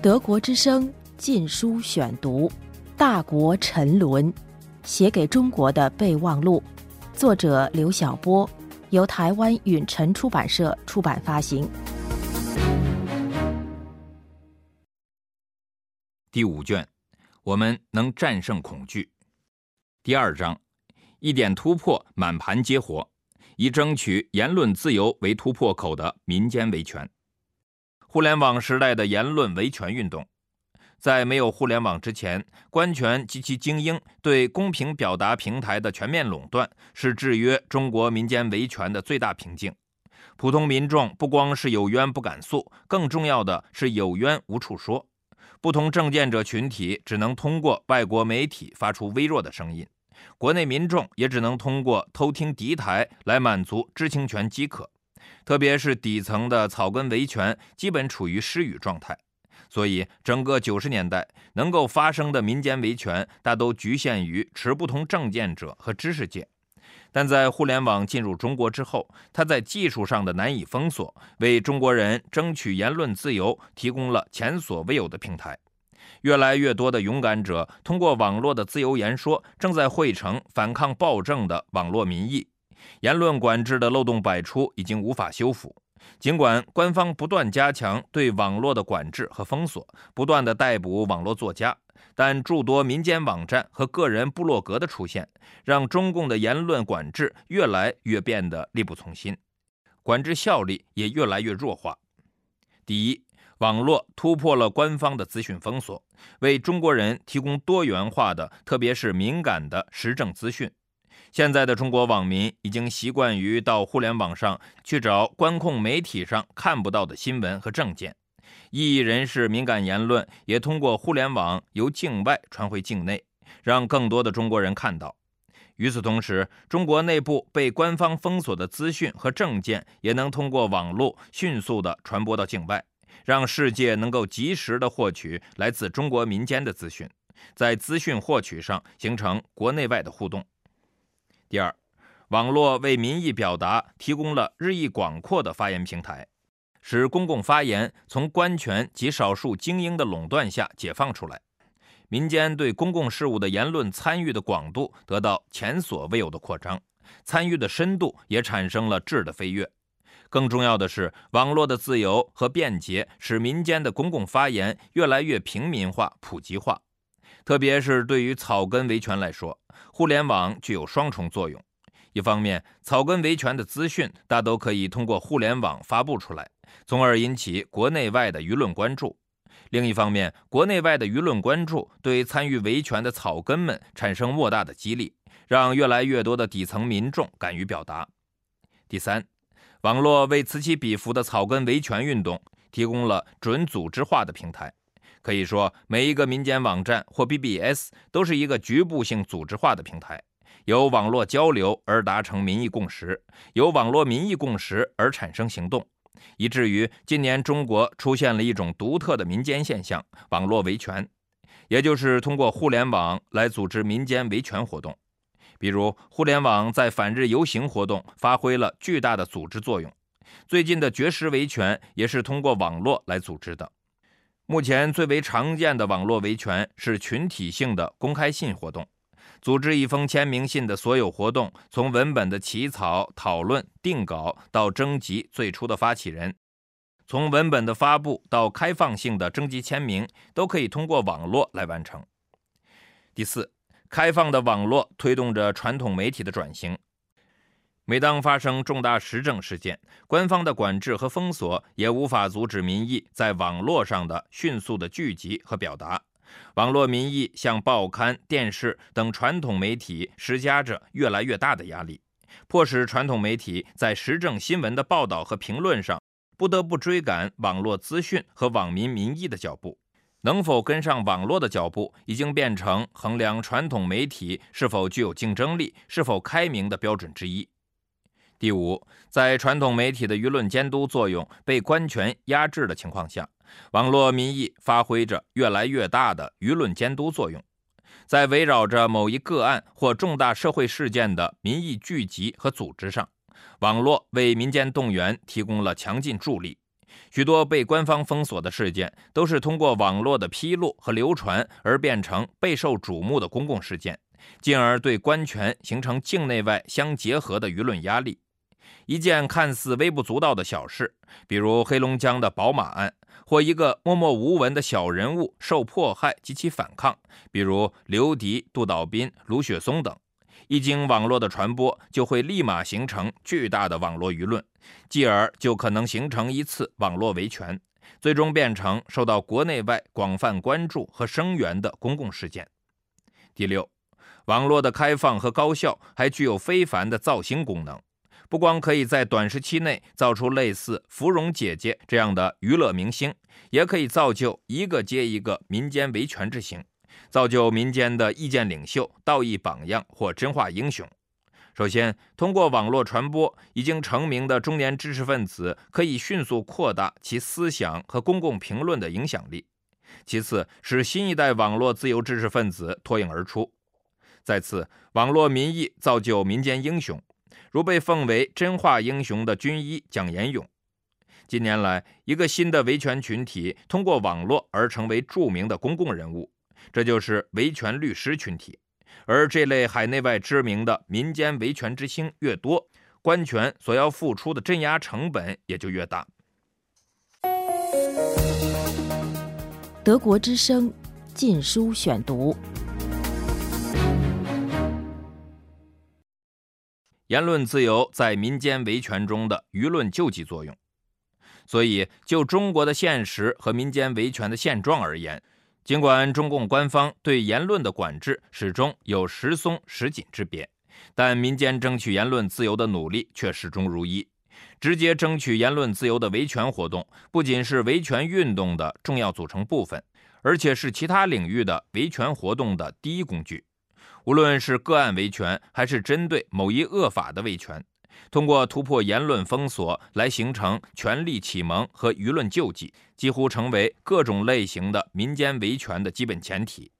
德国之声禁书选读，《大国沉沦》，写给中国的备忘录，作者刘晓波，由台湾允晨出版社出版发行。第五卷，我们能战胜恐惧。第二章，一点突破，满盘皆活，以争取言论自由为突破口的民间维权。互联网时代的言论维权运动，在没有互联网之前，官权及其精英对公平表达平台的全面垄断，是制约中国民间维权的最大瓶颈。普通民众不光是有冤不敢诉，更重要的是有冤无处说。不同政见者群体只能通过外国媒体发出微弱的声音，国内民众也只能通过偷听敌台来满足知情权饥渴。特别是底层的草根维权基本处于失语状态，所以整个九十年代能够发生的民间维权大都局限于持不同政见者和知识界。但在互联网进入中国之后，它在技术上的难以封锁，为中国人争取言论自由提供了前所未有的平台。越来越多的勇敢者通过网络的自由言说，正在汇成反抗暴政的网络民意。言论管制的漏洞百出，已经无法修复。尽管官方不断加强对网络的管制和封锁，不断的逮捕网络作家，但诸多民间网站和个人部落格的出现，让中共的言论管制越来越变得力不从心，管制效力也越来越弱化。第一，网络突破了官方的资讯封锁，为中国人提供多元化的，特别是敏感的时政资讯。现在的中国网民已经习惯于到互联网上去找官控媒体上看不到的新闻和证件，异议人士敏感言论也通过互联网由境外传回境内，让更多的中国人看到。与此同时，中国内部被官方封锁的资讯和证件也能通过网络迅速地传播到境外，让世界能够及时地获取来自中国民间的资讯，在资讯获取上形成国内外的互动。第二，网络为民意表达提供了日益广阔的发言平台，使公共发言从官权及少数精英的垄断下解放出来，民间对公共事务的言论参与的广度得到前所未有的扩张，参与的深度也产生了质的飞跃。更重要的是，网络的自由和便捷使民间的公共发言越来越平民化、普及化。特别是对于草根维权来说，互联网具有双重作用：一方面，草根维权的资讯大都可以通过互联网发布出来，从而引起国内外的舆论关注；另一方面，国内外的舆论关注对参与维权的草根们产生莫大的激励，让越来越多的底层民众敢于表达。第三，网络为此起彼伏的草根维权运动提供了准组织化的平台。可以说，每一个民间网站或 BBS 都是一个局部性组织化的平台，由网络交流而达成民意共识，由网络民意共识而产生行动，以至于今年中国出现了一种独特的民间现象——网络维权，也就是通过互联网来组织民间维权活动。比如，互联网在反日游行活动发挥了巨大的组织作用，最近的绝食维权也是通过网络来组织的。目前最为常见的网络维权是群体性的公开信活动，组织一封签名信的所有活动，从文本的起草、讨论、定稿到征集最初的发起人，从文本的发布到开放性的征集签名，都可以通过网络来完成。第四，开放的网络推动着传统媒体的转型。每当发生重大时政事件，官方的管制和封锁也无法阻止民意在网络上的迅速的聚集和表达。网络民意向报刊、电视等传统媒体施加着越来越大的压力，迫使传统媒体在时政新闻的报道和评论上不得不追赶网络资讯和网民民意的脚步。能否跟上网络的脚步，已经变成衡量传统媒体是否具有竞争力、是否开明的标准之一。第五，在传统媒体的舆论监督作用被官权压制的情况下，网络民意发挥着越来越大的舆论监督作用。在围绕着某一个案或重大社会事件的民意聚集和组织上，网络为民间动员提供了强劲助力。许多被官方封锁的事件，都是通过网络的披露和流传而变成备受瞩目的公共事件，进而对官权形成境内外相结合的舆论压力。一件看似微不足道的小事，比如黑龙江的宝马案，或一个默默无闻的小人物受迫害及其反抗，比如刘迪、杜导斌、卢雪松等，一经网络的传播，就会立马形成巨大的网络舆论，继而就可能形成一次网络维权，最终变成受到国内外广泛关注和声援的公共事件。第六，网络的开放和高效还具有非凡的造星功能。不光可以在短时期内造出类似芙蓉姐姐这样的娱乐明星，也可以造就一个接一个民间维权之星，造就民间的意见领袖、道义榜样或真话英雄。首先，通过网络传播，已经成名的中年知识分子可以迅速扩大其思想和公共评论的影响力；其次，使新一代网络自由知识分子脱颖而出；再次，网络民意造就民间英雄。如被奉为真话英雄的军医蒋延勇，近年来一个新的维权群体通过网络而成为著名的公共人物，这就是维权律师群体。而这类海内外知名的民间维权之星越多，官权所要付出的镇压成本也就越大。德国之声，禁书选读。言论自由在民间维权中的舆论救济作用，所以就中国的现实和民间维权的现状而言，尽管中共官方对言论的管制始终有时松时紧之别，但民间争取言论自由的努力却始终如一。直接争取言论自由的维权活动，不仅是维权运动的重要组成部分，而且是其他领域的维权活动的第一工具。无论是个案维权，还是针对某一恶法的维权，通过突破言论封锁来形成权力启蒙和舆论救济，几乎成为各种类型的民间维权的基本前提。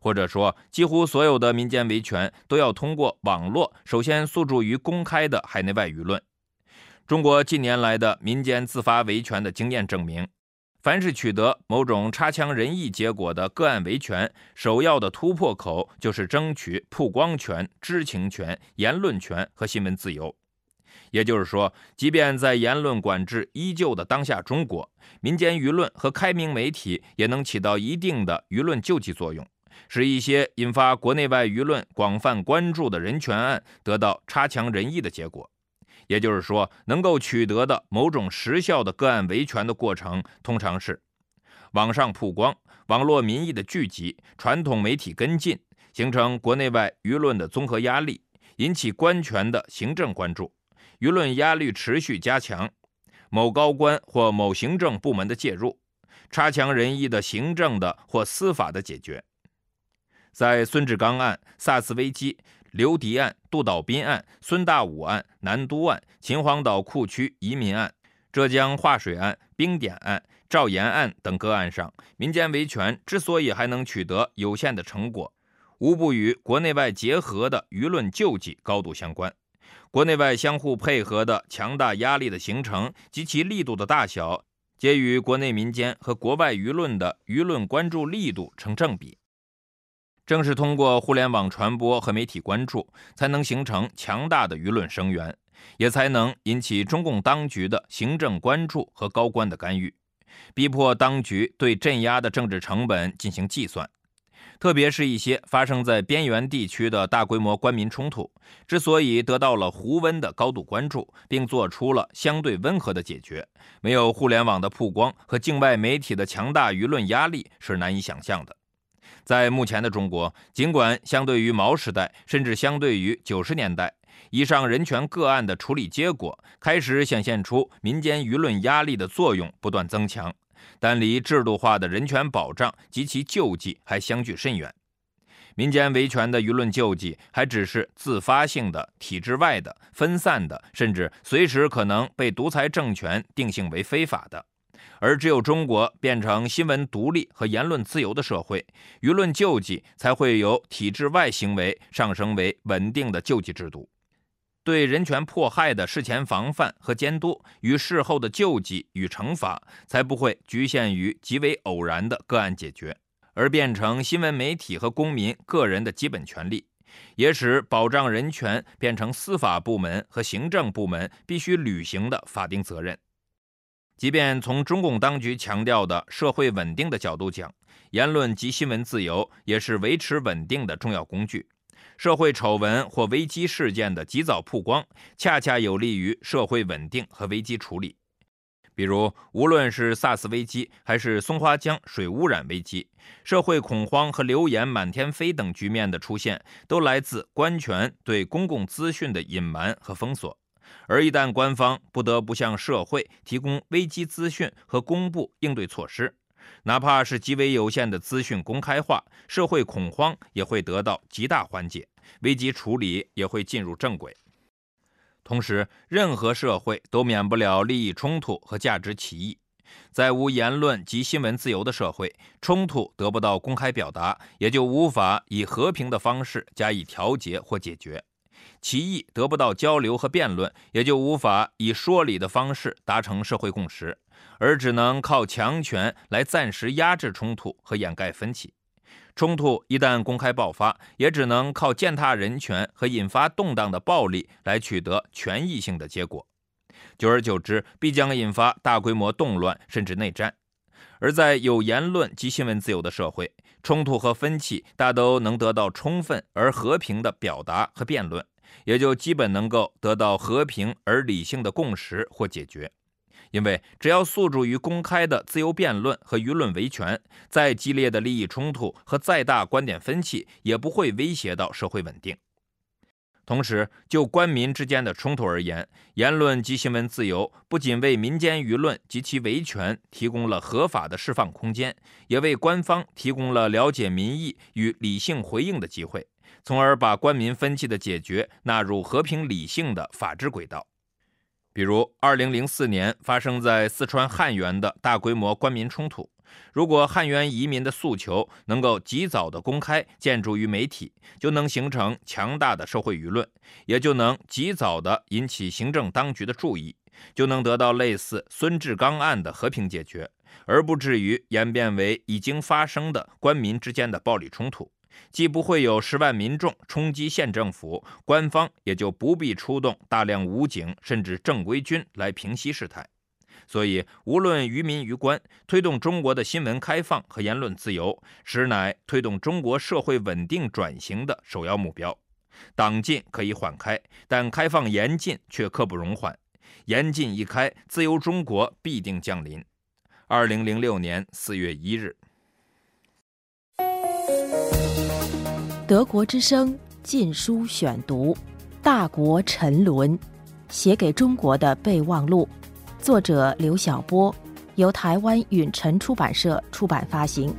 或者说，几乎所有的民间维权都要通过网络，首先诉诸于公开的海内外舆论。中国近年来的民间自发维权的经验证明。凡是取得某种差强人意结果的个案维权，首要的突破口就是争取曝光权、知情权、言论权和新闻自由。也就是说，即便在言论管制依旧的当下中国，民间舆论和开明媒体也能起到一定的舆论救济作用，使一些引发国内外舆论广泛关注的人权案得到差强人意的结果。也就是说，能够取得的某种实效的个案维权的过程，通常是网上曝光、网络民意的聚集、传统媒体跟进，形成国内外舆论的综合压力，引起官权的行政关注，舆论压力持续加强，某高官或某行政部门的介入，差强人意的行政的或司法的解决。在孙志刚案、萨斯危机。刘迪案、杜导斌案、孙大武案、南都案、秦皇岛库区移民案、浙江化水案、冰点案、赵岩案等个案上，民间维权之所以还能取得有限的成果，无不与国内外结合的舆论救济高度相关。国内外相互配合的强大压力的形成及其力度的大小，皆与国内民间和国外舆论的舆论关注力度成正比。正是通过互联网传播和媒体关注，才能形成强大的舆论声源，也才能引起中共当局的行政关注和高官的干预，逼迫当局对镇压的政治成本进行计算。特别是一些发生在边缘地区的大规模官民冲突，之所以得到了胡温的高度关注，并做出了相对温和的解决，没有互联网的曝光和境外媒体的强大舆论压力是难以想象的。在目前的中国，尽管相对于毛时代，甚至相对于九十年代，以上人权个案的处理结果开始显现出民间舆论压力的作用不断增强，但离制度化的人权保障及其救济还相距甚远。民间维权的舆论救济还只是自发性的、体制外的、分散的，甚至随时可能被独裁政权定性为非法的。而只有中国变成新闻独立和言论自由的社会，舆论救济才会由体制外行为上升为稳定的救济制度。对人权迫害的事前防范和监督与事后的救济与惩罚，才不会局限于极为偶然的个案解决，而变成新闻媒体和公民个人的基本权利，也使保障人权变成司法部门和行政部门必须履行的法定责任。即便从中共当局强调的社会稳定的角度讲，言论及新闻自由也是维持稳定的重要工具。社会丑闻或危机事件的及早曝光，恰恰有利于社会稳定和危机处理。比如，无论是 SARS 危机，还是松花江水污染危机，社会恐慌和流言满天飞等局面的出现，都来自官权对公共资讯的隐瞒和封锁。而一旦官方不得不向社会提供危机资讯和公布应对措施，哪怕是极为有限的资讯公开化，社会恐慌也会得到极大缓解，危机处理也会进入正轨。同时，任何社会都免不了利益冲突和价值歧义，在无言论及新闻自由的社会，冲突得不到公开表达，也就无法以和平的方式加以调节或解决。歧义得不到交流和辩论，也就无法以说理的方式达成社会共识，而只能靠强权来暂时压制冲突和掩盖分歧。冲突一旦公开爆发，也只能靠践踏人权和引发动荡的暴力来取得权益性的结果。久而久之，必将引发大规模动乱甚至内战。而在有言论及新闻自由的社会，冲突和分歧大都能得到充分而和平的表达和辩论。也就基本能够得到和平而理性的共识或解决，因为只要诉诸于公开的自由辩论和舆论维权，再激烈的利益冲突和再大观点分歧也不会威胁到社会稳定。同时，就官民之间的冲突而言，言论及新闻自由不仅为民间舆论及其维权提供了合法的释放空间，也为官方提供了了解民意与理性回应的机会。从而把官民分歧的解决纳入和平理性的法治轨道。比如，二零零四年发生在四川汉源的大规模官民冲突，如果汉源移民的诉求能够及早的公开建筑于媒体，就能形成强大的社会舆论，也就能及早的引起行政当局的注意，就能得到类似孙志刚案的和平解决，而不至于演变为已经发生的官民之间的暴力冲突。既不会有十万民众冲击县政府，官方也就不必出动大量武警甚至正规军来平息事态。所以，无论于民于官，推动中国的新闻开放和言论自由，实乃推动中国社会稳定转型的首要目标。党禁可以缓开，但开放严禁却刻不容缓。严禁一开，自由中国必定降临。二零零六年四月一日。德国之声禁书选读，《大国沉沦》，写给中国的备忘录，作者刘晓波，由台湾允晨出版社出版发行。